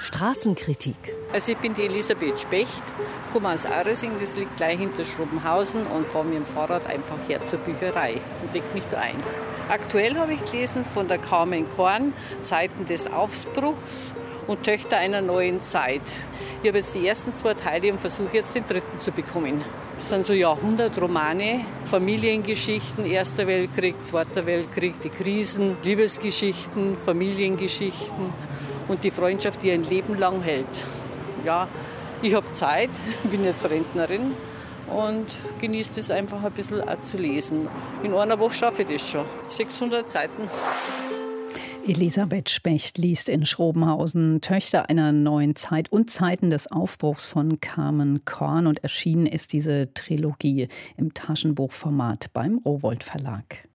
Straßenkritik. Also ich bin die Elisabeth Specht, komme aus Aresing, das liegt gleich hinter Schrobenhausen und fahre mit dem Fahrrad einfach her zur Bücherei und decke mich da ein. Aktuell habe ich gelesen von der Carmen Korn, Zeiten des Aufbruchs und Töchter einer neuen Zeit. Ich habe jetzt die ersten zwei Teile und versuche jetzt den dritten zu bekommen. Das sind so Jahrhundertromane, Familiengeschichten, Erster Weltkrieg, Zweiter Weltkrieg, die Krisen, Liebesgeschichten, Familiengeschichten und die Freundschaft, die ein Leben lang hält. Ja, ich habe Zeit, bin jetzt Rentnerin und genieße es einfach ein bisschen auch zu lesen. In einer Woche schaffe ich das schon. 600 Seiten. Elisabeth Specht liest in Schrobenhausen Töchter einer neuen Zeit und Zeiten des Aufbruchs von Carmen Korn und erschienen ist diese Trilogie im Taschenbuchformat beim Rowold Verlag.